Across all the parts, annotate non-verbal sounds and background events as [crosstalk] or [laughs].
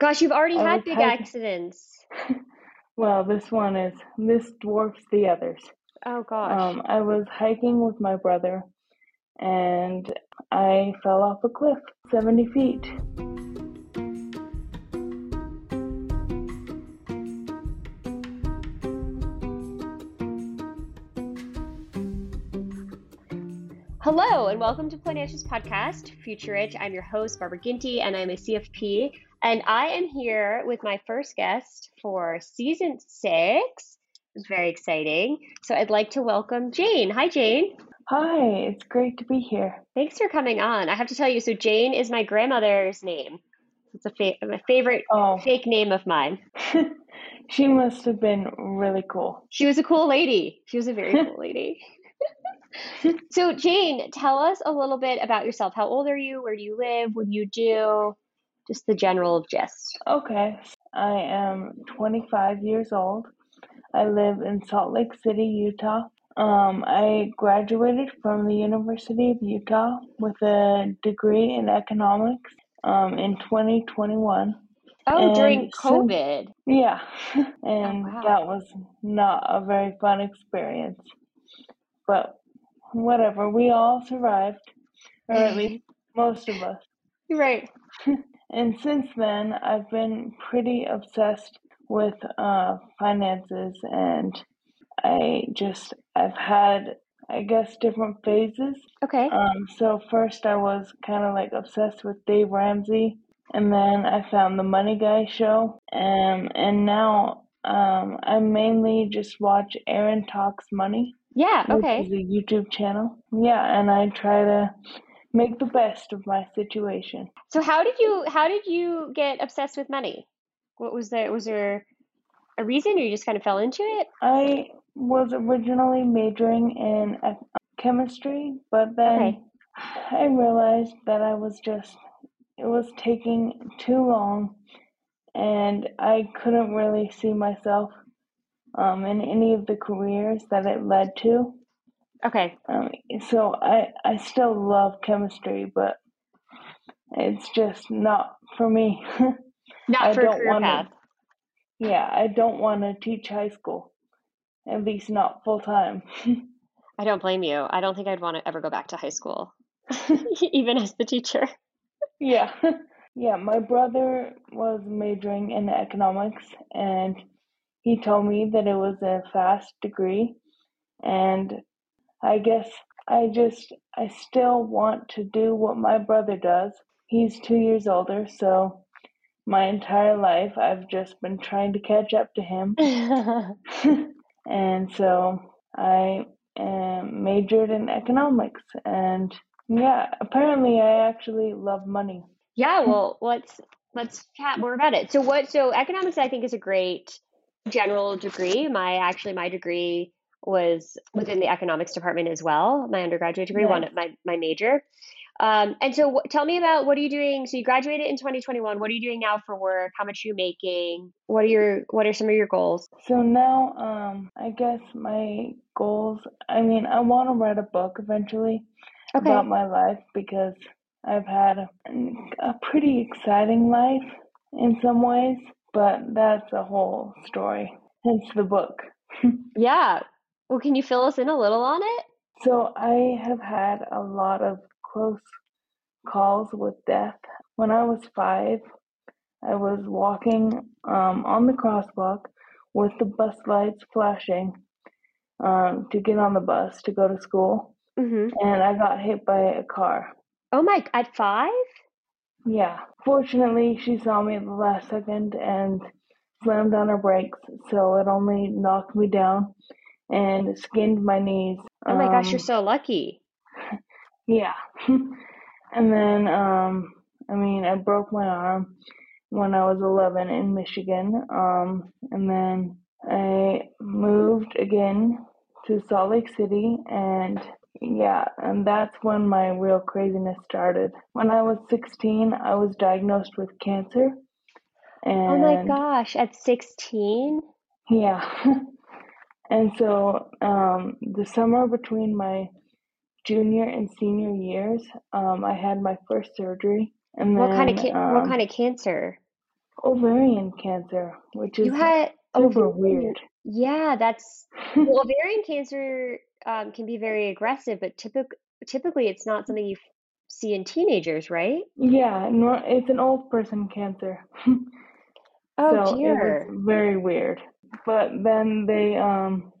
Gosh, you've already had big hiking- accidents. [laughs] Well, this one is this dwarfs the others. Oh gosh. Um, I was hiking with my brother, and I fell off a cliff, seventy feet. Hello, and welcome to Financials Podcast, Future Rich. I'm your host, Barbara Ginty, and I'm a CFP. And I am here with my first guest for season six. It's very exciting. So I'd like to welcome Jane. Hi, Jane. Hi, it's great to be here. Thanks for coming on. I have to tell you, so Jane is my grandmother's name. It's a fa- my favorite Oh, fake name of mine. [laughs] she must have been really cool. She was a cool lady. She was a very [laughs] cool lady. so, Jane, tell us a little bit about yourself. How old are you? Where do you live? What do you do? Just the general gist. Okay, I am 25 years old. I live in Salt Lake City, Utah. Um, I graduated from the University of Utah with a degree in economics um, in 2021. Oh, And during since- COVID. Yeah, [laughs] and wow. that was not a very fun experience. But whatever, we all survived, or at [laughs] least most of us. Right. [laughs] And since then, I've been pretty obsessed with uh, finances, and I just I've had I guess different phases. Okay. Um, so first I was kind of like obsessed with Dave Ramsey, and then I found the Money Guy show, um, and now um, I mainly just watch Erin Talks Money, Yeah. Okay. which is a YouTube channel. Yeah, and I try to make the best of my situation. So, how did you how did you get obsessed with money? What was there? Was there a reason, or you just kind of fell into it? I was originally majoring in chemistry, but then Okay. I realized that I was just, it was taking too long and I couldn't really see myself um, in any of the careers that it led to. Okay. Um, so I, I still love chemistry, but it's just not for me. [laughs] Not I for a don't career wanna- path. yeah, I don't want to teach high school, at least not full time. [laughs] I don't blame you. I don't think I'd want to ever go back to high school, [laughs] even as the teacher. Yeah. Yeah, my brother was majoring in economics and he told me that it was a fast degree and I guess I just I still want to do what my brother does. He's 2 years older, so my entire life I've just been trying to catch up to him. [laughs] [laughs] and so I um, majored in economics and yeah, apparently I actually love money. yeah. [laughs] Well, let's let's chat more about it. So, what? So, economics, I think, is a great general degree. My actually, my degree was within the economics department as well. My undergraduate degree, one my my major. Um, and so wh- tell me about what are you doing? So you graduated in 2021. What are you doing now for work? How much are you making? What are your what are some of your goals? So now, um, I guess my goals, I mean, I want to write a book eventually Okay. about my life because I've had a, a pretty exciting life in some ways, but that's a whole story, hence the book. [laughs] Yeah. Well, can you fill us in a little on it? So I have had a lot of close calls with death. When I was five, I was walking um, on the crosswalk with the bus lights flashing um, to get on the bus to go to school, Mm-hmm. and I got hit by a car. Oh my, at five? Yeah. Fortunately, she saw me at the last second and slammed on her brakes, so it only knocked me down and skinned my knees. Oh my gosh, you're Um, so lucky. [laughs] Yeah. [laughs] and then, um, I mean, I broke my arm when I was 11 in Michigan. Um, and then I moved again to Salt Lake City. And yeah, and that's when my real craziness started. When I was 16, I was diagnosed with cancer. Oh my gosh, at 16? yeah. [laughs] and so, um, the summer between my junior and senior years, um, I had my first surgery, and What kind of then ca- what um, kind of cancer? ovarian cancer, which You is had super ovarian. weird. Yeah, that's [laughs] well, ovarian cancer um, can be very aggressive, but typically typically it's not something you see in teenagers, right? Yeah, no, it's an old person cancer, [laughs] Oh so it was dear. very weird. But then they um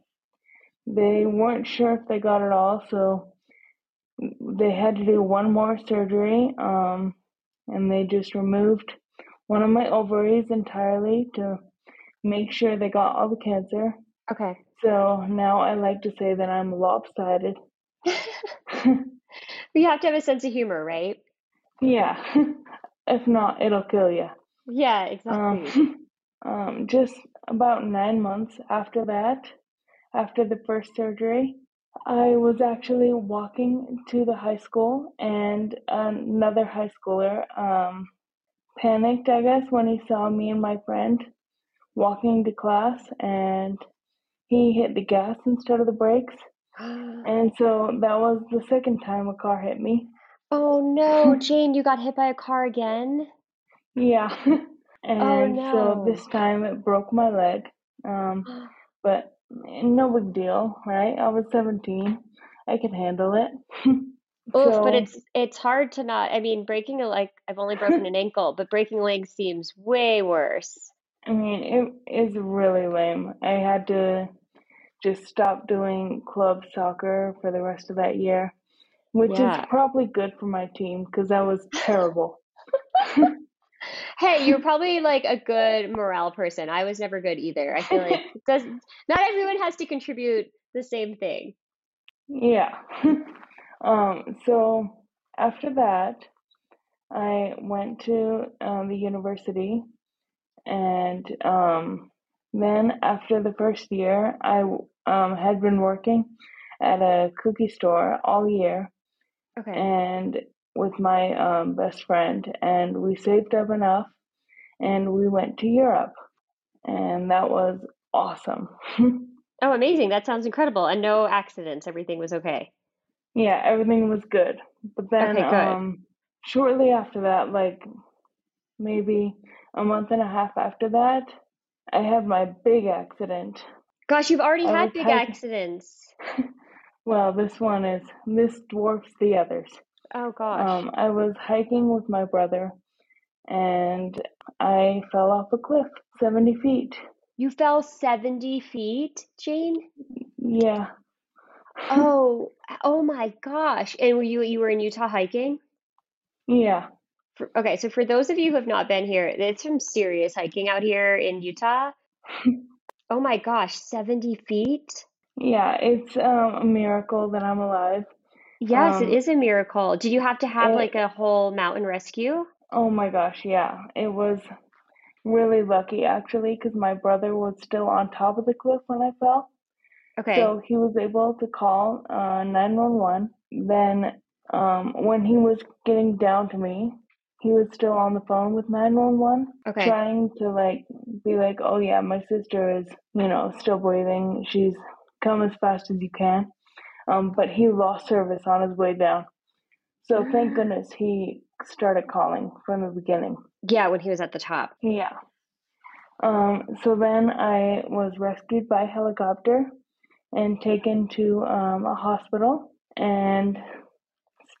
they weren't sure if they got it all, so they had to do one more surgery, um, and they just removed one of my ovaries entirely to make sure they got all the cancer. Okay. So now I like to say that I'm lopsided. [laughs] You have to have a sense of humor, right? Yeah, [laughs] if not, it'll kill you. Yeah, exactly. Um, [laughs] um, just about nine months after that, after the first surgery, I was actually walking to the high school, and another high schooler um, panicked, I guess, when he saw me and my friend walking to class, and he hit the gas instead of the brakes. And [gasps] so that was the second time a car hit me. Oh no, [laughs] Jane, you got hit by a car again? Yeah. [laughs] Oh And so this time it broke my leg. Um, [gasps] but no big deal, right? I was 17. I could handle it. So, [laughs] Oof, but it's it's hard to not. I mean, breaking a leg, I've only broken an ankle, but breaking a leg seems way worse. I mean, it is really lame. I had to just stop doing club soccer for the rest of that year, which is probably good for my team because I was terrible. [laughs] [laughs] Hey, you're probably like a good morale person. I was never good either. I feel like [laughs] does not everyone has to contribute the same thing. Yeah. [laughs] Um, so after that, I went to um, the university, and um, then after the first year, I um, had been working at a cookie store all year, Okay. and with my um, best friend, and we saved up enough, and we went to Europe, and that was awesome. [laughs] Oh, amazing. That sounds incredible. And no accidents. Everything was okay. Yeah, everything was good. But then, Okay, good. um, shortly after that, like maybe a month and a half after that, I had my big accident. Gosh, you've already I had big hiking. accidents. [laughs] Well, this one is, this dwarfs the others. Oh gosh. Um, I was hiking with my brother and I fell off a cliff 70 feet. You fell 70 feet, Jane? Yeah. Oh, oh my gosh. And were you you were in Utah hiking? Yeah. For, okay, so for those of you who have not been here, it's some serious hiking out here in Utah. [laughs] Oh my gosh, 70 feet? Yeah, it's um, a miracle that I'm alive. Yes, it Um, is a miracle. Did you have to have it, like a whole mountain rescue? Oh my gosh, yeah. It was really lucky actually because my brother was still on top of the cliff when I fell. Okay. So he was able to call uh, 911. Then um, when he was getting down to me, he was still on the phone with 911, Okay. trying to like be like, oh yeah, my sister is, you know, still breathing. She's come as fast as you can. Um, but he lost service on his way down. So thank [gasps] goodness he started calling from the beginning. Yeah, when he was at the top. Yeah. Um, so then I was rescued by helicopter and taken to um, a hospital and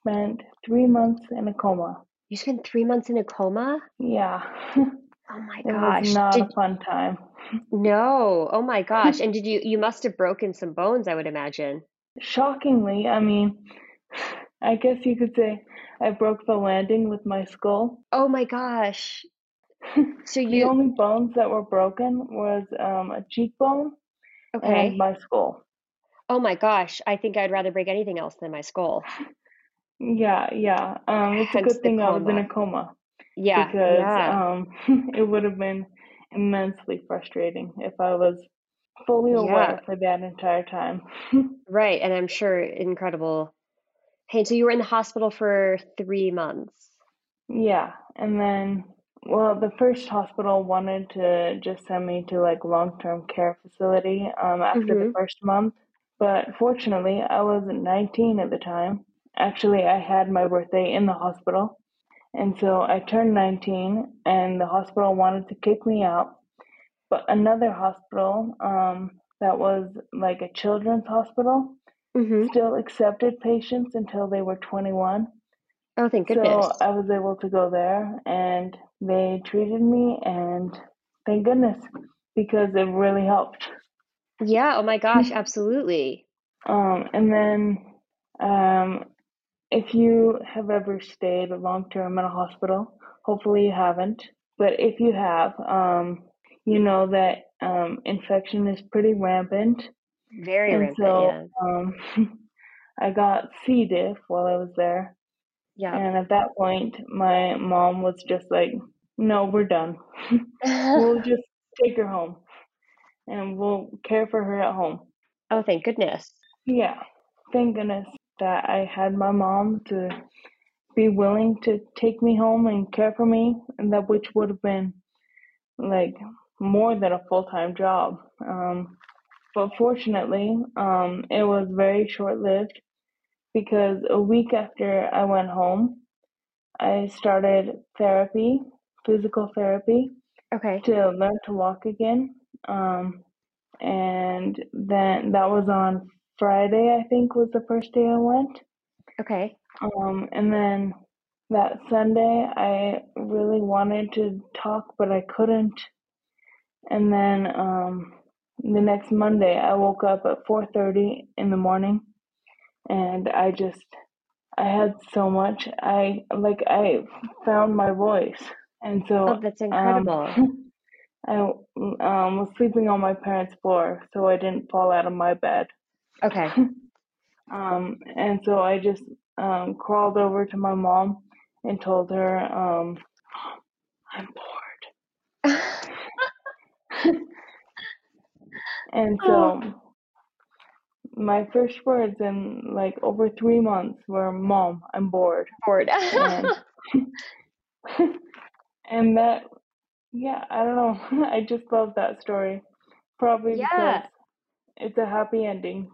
spent three months in a coma. You spent three months in a coma? Yeah. Oh my it gosh. was not Did, a fun time. no. Oh my gosh. [laughs] And did you you must have broken some bones, I would imagine. Shockingly, I mean, I guess you could say I broke the landing with my skull. Oh my gosh. [laughs] So you The only bones that were broken was um, a cheekbone okay. and my skull. Oh my gosh. I think I'd rather break anything else than my skull. [laughs] Yeah, yeah. Um, it's a good thing I was in a coma Yeah. because Yeah. um, [laughs] it would have been immensely frustrating if I was fully Yeah. aware for that entire time. Right. And I'm sure incredible. Hey, so you were in the hospital for three months. Yeah, and then, well, the first hospital wanted to just send me to like long-term care facility um, after the Mm-hmm. first month, but fortunately, I was 19 at the time. Actually, I had my birthday in the hospital, and so I turned 19, and the hospital wanted to kick me out. But another hospital, um, that was like a children's hospital, Mm-hmm. still accepted patients until they were 21. Oh, thank goodness. So. I was able to go there and they treated me and thank goodness because it really helped. Yeah. Oh my gosh. Absolutely. Um, and then um, if you have ever stayed a long term in a hospital, hopefully you haven't, but if you have, um, you know that um, infection is pretty rampant. Very And rampant. so Yeah. um, [laughs] I got C. diff while I was there. Yeah. And at that point, my mom was just like, no, we're done. [laughs] we'll [laughs] just take her home and we'll care for her at home. Oh, thank goodness. Yeah, thank goodness that I had my mom to be willing to take me home and care for me, and that which would have been like more than a full time job. Um, but fortunately, um, it was very short lived because a week after I went home, I started therapy, physical therapy, Okay. to learn to walk again. Um, and then that was on Friday, I think, was the first day I went. Okay. Um, and then that Sunday, I really wanted to talk, but I couldn't. And then um, the next Monday, I woke up at 4:30 in the morning, and I just, I had so much. I like I found my voice, and so Oh, that's um, incredible. [laughs] I um, was sleeping on my parents' floor, so I didn't fall out of my bed. Okay. [laughs] Um, and so I just um, crawled over to my mom and told her, um, I'm bored. [laughs] And so oh. um, my first words in like over three months were, Mom, I'm bored. Bored. [laughs] And, [laughs] and that, yeah, I don't know. [laughs] I just love that story. Probably Yeah. because it's a happy ending.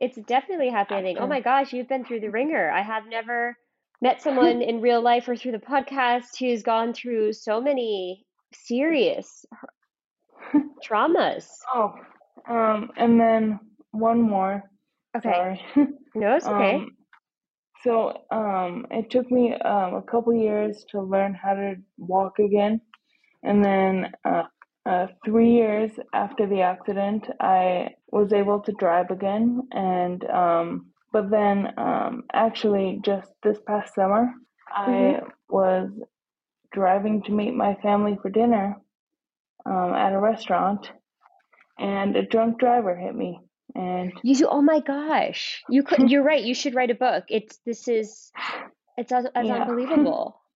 It's definitely a happy ending. Oh my gosh, you've been through the ringer. I have never met someone in real life or through the podcast who's gone through so many serious traumas. Oh, um, and then one more. Okay. Sorry. [laughs] No, it's okay. Um, so um, it took me um, a couple years to learn how to walk again, and then uh, uh, three years after the accident, I was able to drive again. And um, but then um, actually, just this past summer, I Mhm. was driving to meet my family for dinner um, at a restaurant, and a drunk driver hit me. And You oh my gosh. You could, [laughs] you're right. You should write a book. It's, this is, it's Yeah. unbelievable. [laughs]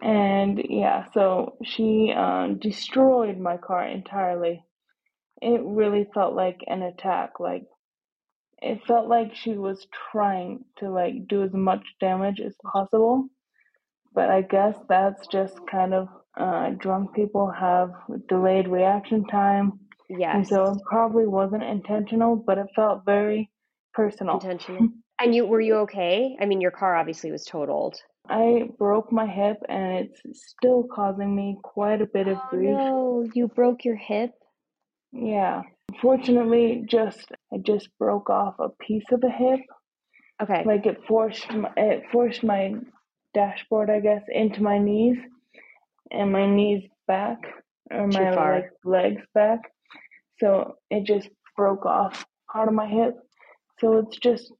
And yeah, so she um, destroyed my car entirely. It really felt like an attack. Like it felt like she was trying to like do as much damage as possible. But I guess that's just kind of uh, drunk people have delayed reaction time. Yes. And so it probably wasn't intentional, but it felt very personal. Intentional. and you were you okay? I mean, your car obviously was totaled. I broke my hip and it's still causing me quite a bit of Oh grief. no, you broke your hip. Yeah. Fortunately, just I just broke off a piece of a hip. Okay. Like it forced my, it forced my dashboard, I guess, into my knees and my knees back or my like legs back. So it just broke off part of my hip. So it's just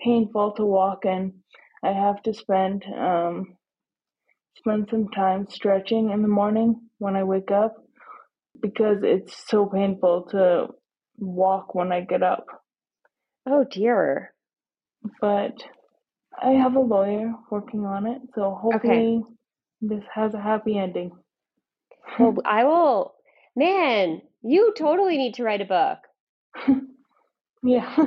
painful to walk and I have to spend um spend some time stretching in the morning when I wake up because it's so painful to walk when I get up. Oh dear. But I have a lawyer working on it, so hopefully this has a happy ending. Well, I will. Man, you totally need to write a book. [laughs] Yeah.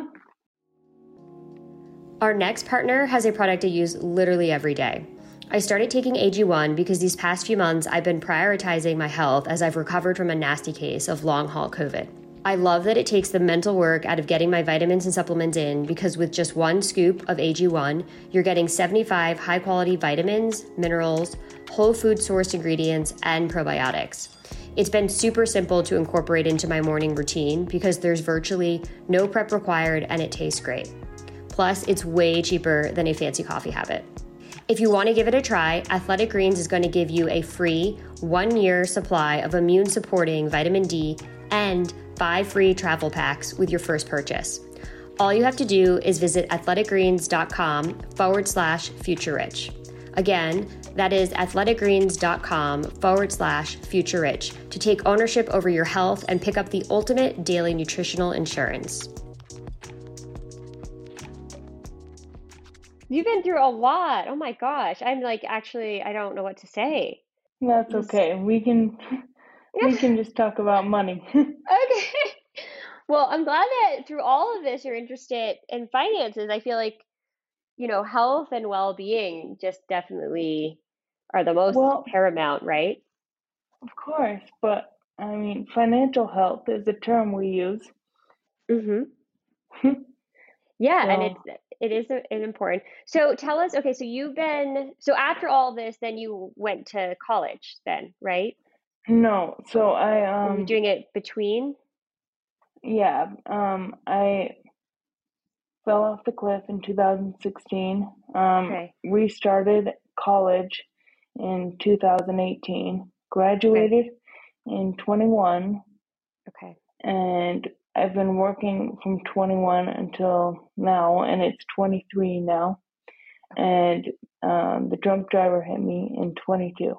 Our next partner has a product I use literally every day. I started taking AG1 because these past few months I've been prioritizing my health as I've recovered from a nasty case of long haul COVID. I love that it takes the mental work out of getting my vitamins and supplements in because with just one scoop of AG1, you're getting 75 high quality vitamins, minerals, whole food sourced ingredients, and probiotics. It's been super simple to incorporate into my morning routine because there's virtually no prep required and it tastes great. Plus, it's way cheaper than a fancy coffee habit. If you want to give it a try, Athletic Greens is going to give you a free one year supply of immune supporting vitamin D and five free travel packs with your first purchase. All you have to do is visit athleticgreens.com forward slash future rich. Again, that is athleticgreens.com forward slash future rich to take ownership over your health and pick up the ultimate daily nutritional insurance. You've been through a lot. Oh my gosh. I'm like, actually, I don't know what to say. That's okay. We can [laughs] we can just talk about money. [laughs] Okay. Well, I'm glad that through all of this, you're interested in finances. I feel like, you know, health and well being just definitely are the most Well- paramount, right? Of course, but I mean, financial health is a term we use. Mm-hmm. [laughs] Yeah, and So- it's it is a, an important. So tell us, okay, so you've been so after all this, then you went to college then, right? No, so I um doing it between? yeah, um I fell off the cliff in 2016. Um Okay. restarted college in 2018, graduated in 21, Okay. and I've been working from 21 until now, and it's 23 now. And um, the drunk driver hit me in 22.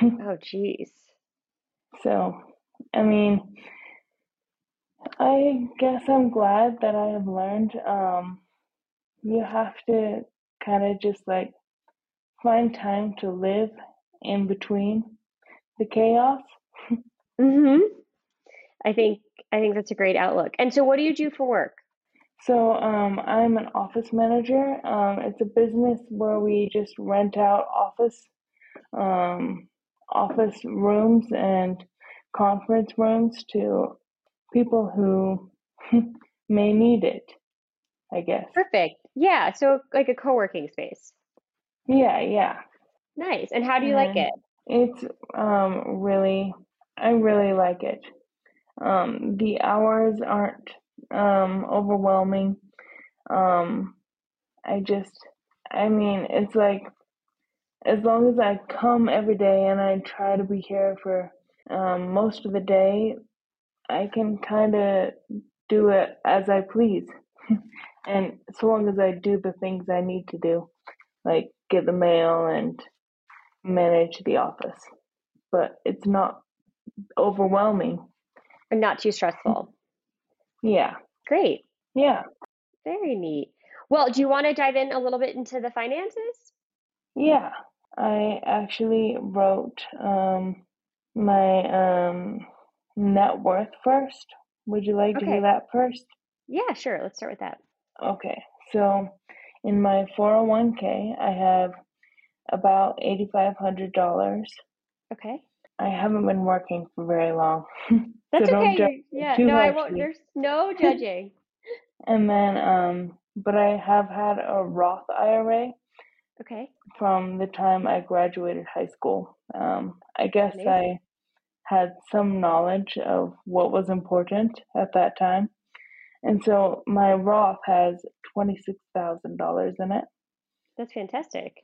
[laughs] Oh, geez. So, I mean, I guess I'm glad that I have learned um, you have to kind of just like find time to live in between the chaos. Mm-hmm. I think I think that's a great outlook. And so what do you do for work? So, um, I'm an office manager. Um, it's a business where we just rent out office, um, office rooms and conference rooms to people who [laughs] may need it, I guess. Perfect. Yeah, so like a co-working space. Yeah, yeah. Nice. And how do you like it? It's um really, I really like it. Um, the hours aren't um overwhelming. Um, I just, I mean, it's like as long as I come every day and I try to be here for um most of the day, I can kind of do it as I please. [laughs] And so long as I do the things I need to do, like get the mail and manage the office. But it's not overwhelming. And not too stressful. Yeah. Great. Yeah. Very neat. Well, do you want to dive in a little bit into the finances? Yeah. I actually wrote um my um net worth first. Would you like to do that first? Yeah, sure. Let's start with that. Okay, so in my 401k, I have about $8,500. Okay. I haven't been working for very long. [laughs] That's so okay. yeah. No, I won't. There's no [laughs] judging. And then, um, but I have had a Roth IRA Okay. from the time I graduated high school. Um, I guess Amazing. I had some knowledge of what was important at that time. And so my Roth has $26,000 in it. That's fantastic.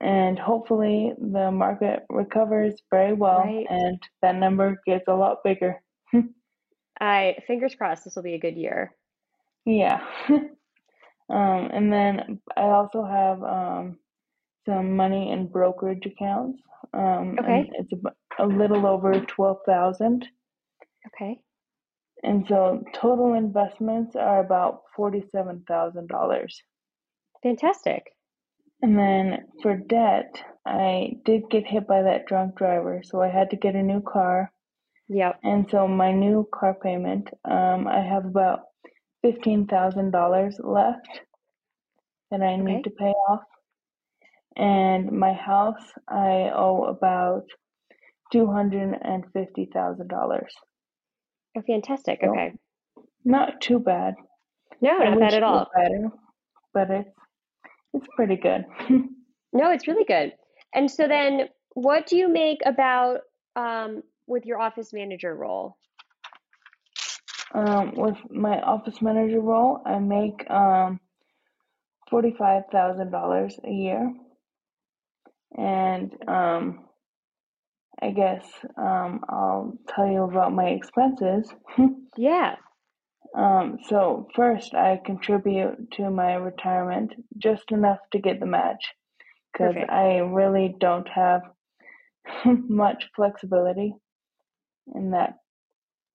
And hopefully the market recovers very well Right. and that number gets a lot bigger. [laughs] I fingers crossed this will be a good year. Yeah. [laughs] um, and then I also have um, some money in brokerage accounts. Um, Okay. it's a, a little over 12,000. Okay. And so total investments are about $47,000. Fantastic. And then for debt, I did get hit by that drunk driver, so I had to get a new car. Yep. And so my new car payment, um, I have about $15,000 left that I Okay. need to pay off. And my house, I owe about $250,000. Oh, fantastic. So- Okay. Not too bad. No, I not bad at all. better, but it's it's pretty good. [laughs] No, it's really good. And so then, what do you make about um, with your office manager role? Um, with my office manager role, I make um forty-five thousand dollars a year, and um, I guess um, I'll tell you about my expenses. [laughs] Yeah. Um, so first, I contribute to my retirement just enough to get the match, because I really don't have [laughs] much flexibility in that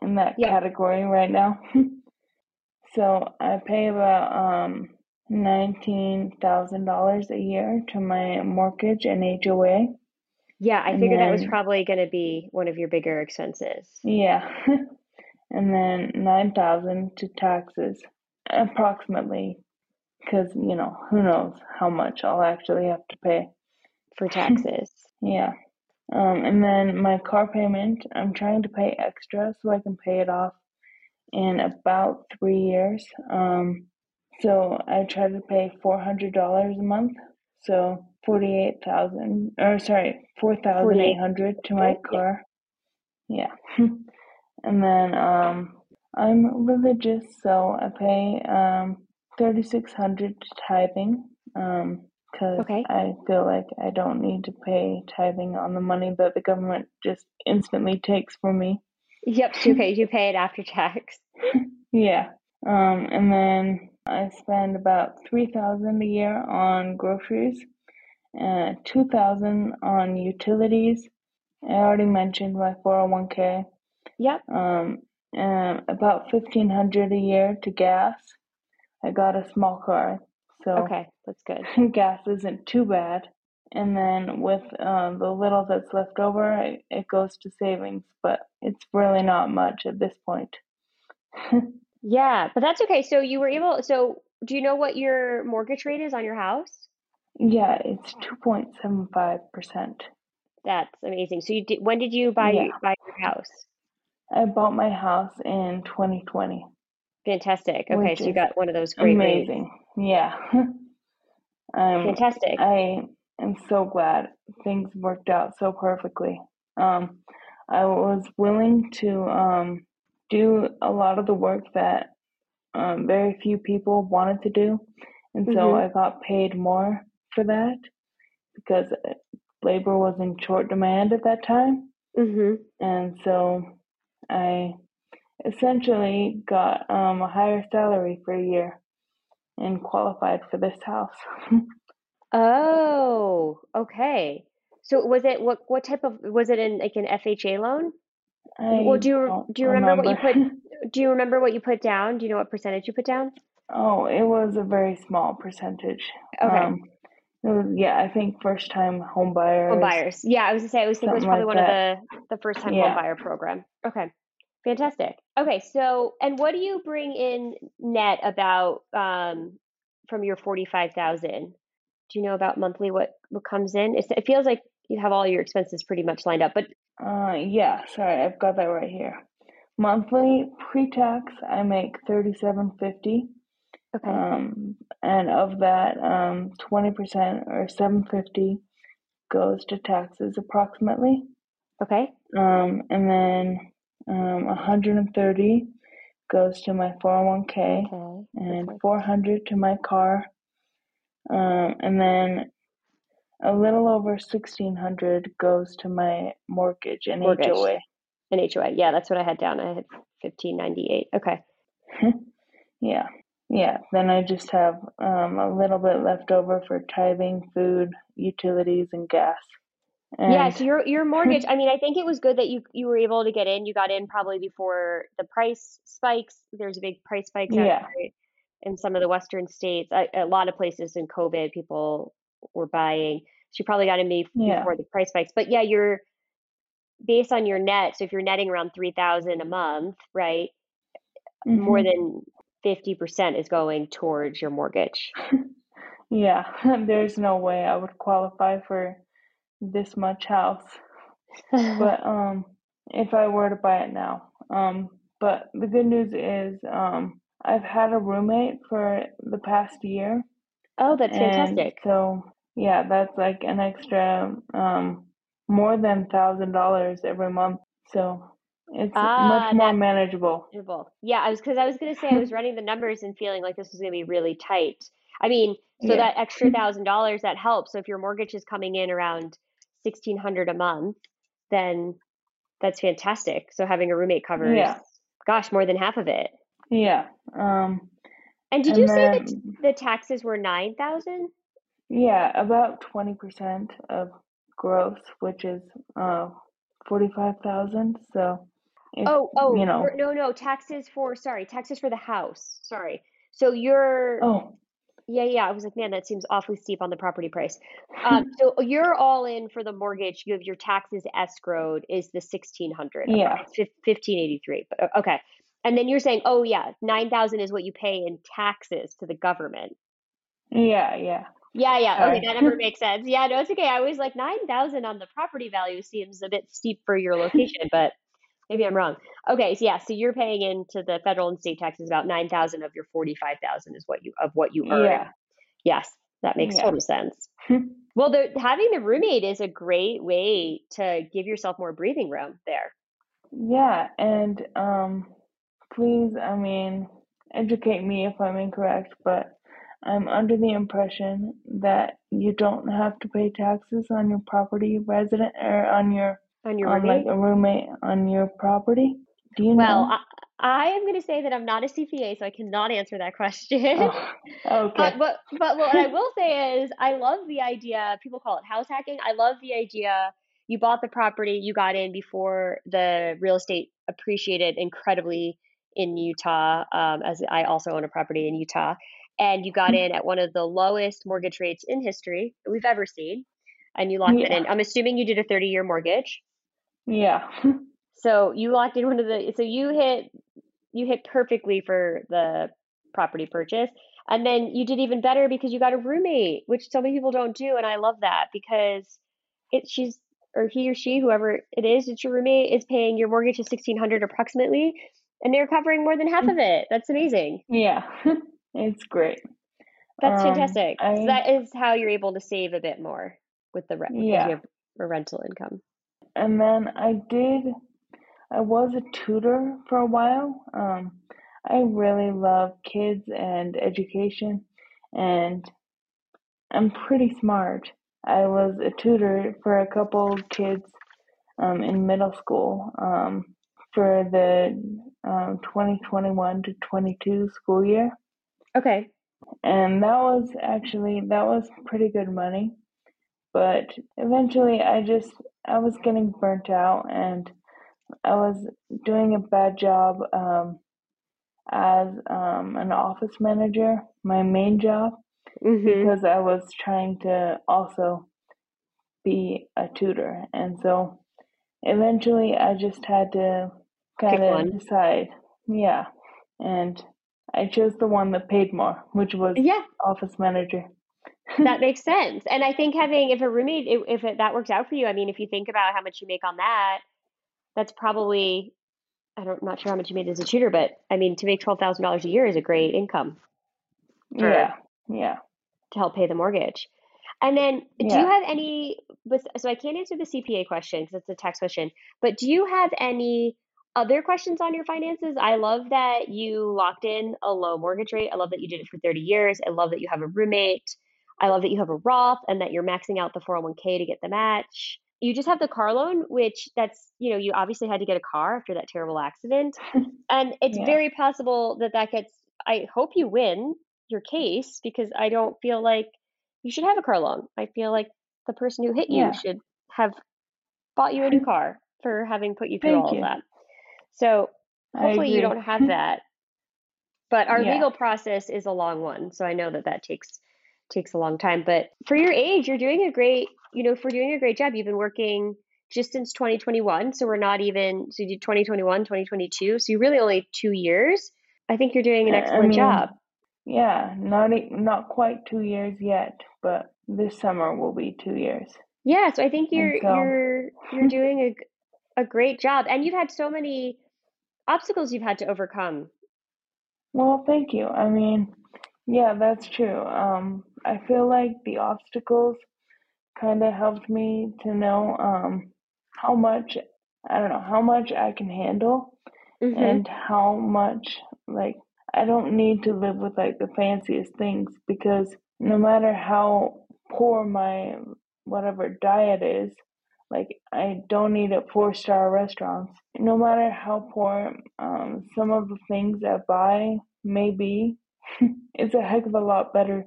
in that Yeah. category right now. [laughs] so I pay about um nineteen thousand dollars a year to my mortgage and HOA. Yeah, I And figured that was probably going to be one of your bigger expenses. Yeah. [laughs] and then nine thousand to taxes, approximately, because you know who knows how much I'll actually have to pay. for [laughs] taxes. Yeah. Um, and then my car payment, I'm trying to pay extra so I can pay it off in about three years. Um, so I try to pay four hundred dollars a month. So forty eight thousand or sorry, four thousand eight hundred to my car. Yeah. [laughs] and then um I'm religious, so I pay um thirty six hundred tithing. Um because Okay. I feel like I don't need to pay tithing on the money that the government just instantly takes from me. Yep, so you pay you pay it after tax. [laughs] Yeah. Um, and then I spend about three thousand a year on groceries, uh, two thousand on utilities. I already mentioned my four hundred one k. Yep. Um, and about fifteen hundred a year to gas. I got a small car, so Okay, that's good. [laughs] gas isn't too bad. And then with uh, the little that's left over, it, it goes to savings, but it's really not much at this point. [laughs] Yeah, but that's okay. So you were able, so do you know what your mortgage rate is on your house? Yeah, it's 2.75%. That's amazing. So you did, when did you buy Yeah. buy your house? I bought my house in 2020. Fantastic. Okay, so you got one of those great rates. Amazing. Yeah. [laughs] um, Fantastic. I am so glad things worked out so perfectly. Um, I was willing to um, do a lot of the work that um, very few people wanted to do. And so Mhm. I got paid more for that because uh, labor was in short demand at that time. hmm And so I essentially got um, a higher salary for a year and qualified for this house. [laughs] Oh, okay. So was it what what type of was it in like an FHA loan? I Well, do you don't you remember what you put [laughs] do you remember what you put down? Do you know what percentage you put down? oh, it was a very small percentage. Okay. Um, yeah, I think first time home buyers. Home buyers. Yeah, I was gonna say I was thinking it was probably like one of the the first time home buyer program. Okay. Fantastic. Okay, so and what do you bring in net about um, from your forty five thousand? Do you know about monthly what what comes in? It's, it feels like you have all your expenses pretty much lined up, but uh, yeah, sorry, I've got that right here. Monthly pre-tax, I make thirty-seven fifty. Okay, Um, and of that, um, twenty percent or seven fifty goes to taxes approximately. okay, Um, and then um, 130 goes to my 401k okay, and perfect. 400 to my car. Um, and then a little over 1600 goes to my mortgage and Mortgage. HOA. An HOA. Yeah, that's what I had down. I had fifteen ninety eight. Okay. [laughs] Yeah. Yeah. Then I just have um, a little bit left over for tithing, food, utilities, and gas. And yeah, so your your [laughs] mortgage, I mean, I think it was good that you you were able to get in. You got in probably before the price spikes. There's a big price spike. Yeah. in some of the western states. A, a lot of places in COVID, people were buying. So you probably got in be- Yeah. before the price spikes. But yeah, you're based on your net. So if you're netting around three thousand a month, right? More Mhm. than fifty percent is going towards your mortgage. [laughs] Yeah, [laughs] there's no way I would qualify for this much house. [laughs] But um if I were to buy it now. Um but the good news is um I've had a roommate for the past year oh, that's fantastic. so yeah, that's like an extra um more than thousand dollars every month. So it's Ah, much more manageable. Manageable. Yeah, I was because I was gonna say I was [laughs] running the numbers and feeling like this was gonna be really tight. I mean, so Yeah. that extra [laughs] thousand dollars that helps. So if your mortgage is coming in around sixteen hundred a month, then that's fantastic. So having a roommate covers, Yeah. gosh, more than half of it. Yeah. Um And did and you say that the taxes were nine thousand? Yeah, about 20% of gross, which is uh 45,000. So if, Oh, oh, you know, no, no, taxes for sorry, taxes for the house. Sorry. So you're oh, Yeah, yeah. I was like, man, that seems awfully steep on the property price. Um, so you're all in for the mortgage. You have your taxes escrowed is the sixteen hundred. Yeah. fifteen eighty three. But uh, okay, and then you're saying, oh yeah, nine thousand is what you pay in taxes to the government. yeah, yeah. Yeah, yeah. Sorry. Okay, that never [laughs] makes sense. Yeah, no, it's okay. I was like nine thousand on the property value seems a bit steep for your location, but maybe I'm wrong. Okay, so yeah, so you're paying into the federal and state taxes about nine thousand of your forty five thousand is what you of what you earn. Yeah. Yes, that makes Yeah. total sense. well, the, having the roommate is a great way to give yourself more breathing room there. Yeah, and um please, I mean, educate me if I'm incorrect, but I'm under the impression that you don't have to pay taxes on your property resident or on your On your on roommate. like a roommate on your property. Do you well, know? I, I am going to say that I'm not a CPA, so I cannot answer that question. Oh, [laughs] okay. Uh, but but what I will [laughs] say is I love the idea. People call it house hacking. I love the idea. You bought the property, you got in before the real estate appreciated incredibly in Utah. Um, as I also own a property in Utah, and you got in at one of the lowest mortgage rates in history that we've ever seen, and you locked it in. I'm assuming you did a 30 year mortgage. Yeah. [laughs] So you locked in one of the so you hit you hit perfectly for the property purchase. And then you did even better because you got a roommate, which so many people don't do, and I love that because it she's or he or she, whoever it is, it's your roommate, is paying your mortgage is sixteen hundred approximately, and they're covering more than half of it. That's amazing. Yeah. [laughs] It's great. That's Um, fantastic. So that is how you're able to save a bit more with the rent Yeah. you have a rental income. And then I did, I was a tutor for a while. Um, I really love kids and education, and I'm pretty smart. I was a tutor for a couple kids um, in middle school um, for the um, 2021 to 22 school year. Okay. and that was actually that was pretty good money but eventually i just i was getting burnt out and i was doing a bad job um, as um, an office manager my main job hmm because i was trying to also be a tutor and so eventually i just had to kind of decide. Yeah. And I chose the one that paid more, which was yeah. office manager. That makes sense. And I think having, if a roommate, if it, that works out for you, I mean, if you think about how much you make on that, that's probably, I don't, I'm not sure how much you made as a tutor, but I mean, to make $12,000 a year is a great income. For, yeah. Yeah. To help pay the mortgage. And then, yeah. do you have any? So I can't answer the CPA question because it's a tax question. But do you have any other questions on your finances? I love that you locked in a low mortgage rate. I love that you did it for 30 years. I love that you have a roommate. I love that you have a Roth and that you're maxing out the 401k to get the match. You just have the car loan, which that's, you know, you obviously had to get a car after that terrible accident. [laughs] and it's yeah. very possible that that gets, I hope you win your case because I don't feel like you should have a car loan. I feel like the person who hit you yeah. should have bought you a new [laughs] car for having put you through Thank all you. of that. So hopefully you don't have that. But our yeah. legal process is a long one, so I know that that takes takes a long time. But for your age, you're doing a great, you know, for doing a great job. You've been working just since 2021, so we're not even so you did 2021, 2022, so you really only two years. I think you're doing an excellent I mean, job. Yeah, not not quite two years yet, but this summer will be two years. Yeah, so I think you're so, you're you're [laughs] doing a a great job, and you've had so many obstacles you've had to overcome. Well, thank you. I mean, yeah, that's true. Um, I feel like the obstacles kind of helped me to know um, how much I don't know how much I can handle, mm-hmm. and how much like I don't need to live with like the fanciest things because no matter how poor my whatever diet is, like I don't eat at four star restaurants. No matter how poor um, some of the things I buy may be, [laughs] it's a heck of a lot better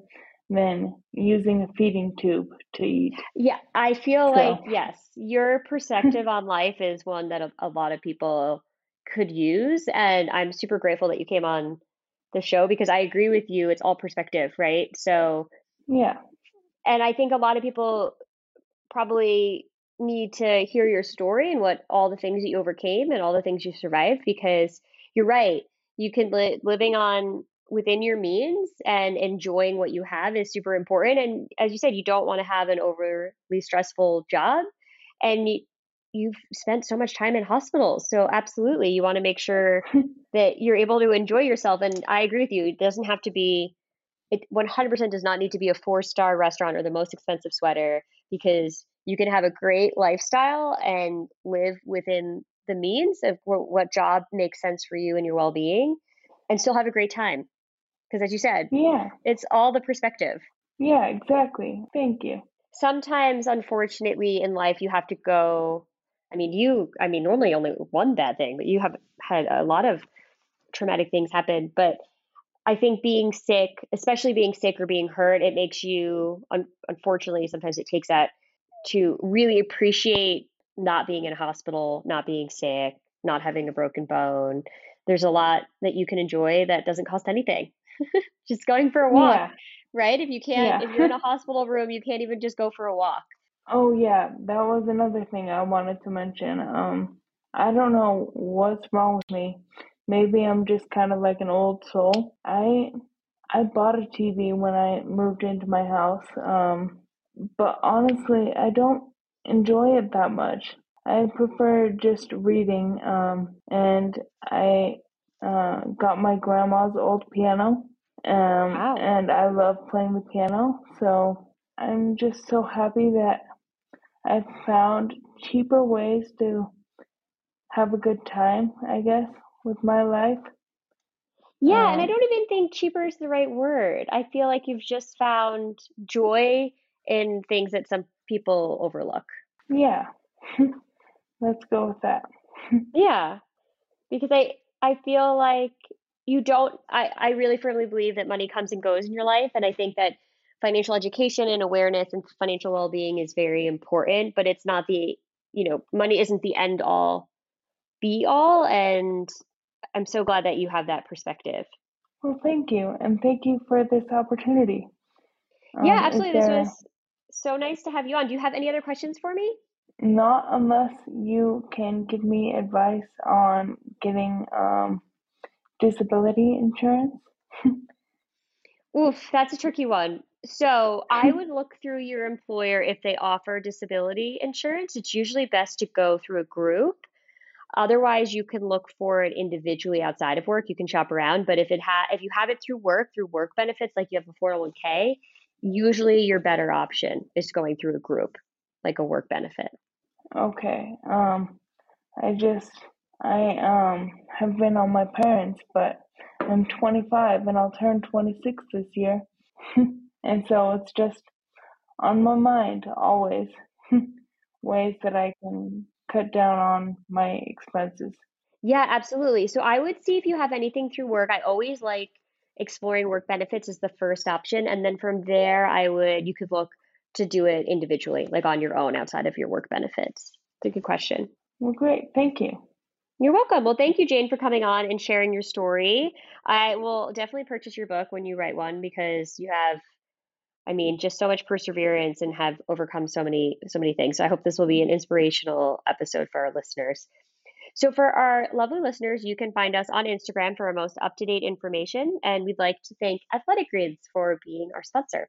than using a feeding tube to eat. Yeah, I feel so. like yes, your perspective on life is one that a, a lot of people could use, and I'm super grateful that you came on the show because I agree with you. It's all perspective, right? So, yeah. And I think a lot of people probably need to hear your story and what all the things that you overcame and all the things you survived because you're right. You can li- living on within your means and enjoying what you have is super important. And as you said, you don't want to have an overly stressful job. And you, you've spent so much time in hospitals. So absolutely, you want to make sure [laughs] that you're able to enjoy yourself. And I agree with you. It doesn't have to be. It 100% does not need to be a four star restaurant or the most expensive sweater because you can have a great lifestyle and live within the means of what job makes sense for you and your well being and still have a great time. Because as you said, yeah, it's all the perspective. Yeah, exactly. Thank you. Sometimes, unfortunately, in life, you have to go I mean, you, I mean, normally only one bad thing, but you have had a lot of traumatic things happen. But I think being sick, especially being sick or being hurt, it makes you, un- unfortunately, sometimes it takes that to really appreciate not being in a hospital, not being sick, not having a broken bone. There's a lot that you can enjoy that doesn't cost anything. [laughs] just going for a walk, yeah. right? If you can't, yeah. if you're in a [laughs] hospital room, you can't even just go for a walk. Oh yeah, that was another thing I wanted to mention. Um, I don't know what's wrong with me. Maybe I'm just kind of like an old soul. I I bought a TV when I moved into my house. Um, but honestly, I don't enjoy it that much. I prefer just reading. Um, and I uh, got my grandma's old piano. Um, wow. and I love playing the piano. So I'm just so happy that I've found cheaper ways to have a good time, I guess, with my life. Yeah, um, and I um, don't even think cheaper is the right word. I feel like you've just found joy in things that some people overlook. Yeah. [laughs] Let's go with that. [laughs] yeah. Because I I feel like you don't I, I really firmly believe that money comes and goes in your life and I think that financial education and awareness and financial well-being is very important but it's not the you know money isn't the end all be all and i'm so glad that you have that perspective. Well thank you and thank you for this opportunity. Yeah um, absolutely there... this was so nice to have you on. Do you have any other questions for me Not unless you can give me advice on getting um, disability insurance. [laughs] Oof, that's a tricky one. So I would look through your employer if they offer disability insurance. It's usually best to go through a group. Otherwise, you can look for it individually outside of work. You can shop around, but if it ha- if you have it through work, through work benefits, like you have a 401k, usually your better option is going through a group, like a work benefit. Okay. Um, I just I um have been on my parents, but I'm 25 and I'll turn 26 this year, [laughs] and so it's just on my mind always [laughs] ways that I can cut down on my expenses. Yeah, absolutely. So I would see if you have anything through work. I always like exploring work benefits as the first option, and then from there, I would you could look to do it individually, like on your own outside of your work benefits. It's a good question. Well, great. Thank you. You're welcome. Well, thank you, Jane, for coming on and sharing your story. I will definitely purchase your book when you write one because you have, I mean, just so much perseverance and have overcome so many, so many things. So I hope this will be an inspirational episode for our listeners. So, for our lovely listeners, you can find us on Instagram for our most up to date information. And we'd like to thank Athletic Greens for being our sponsor.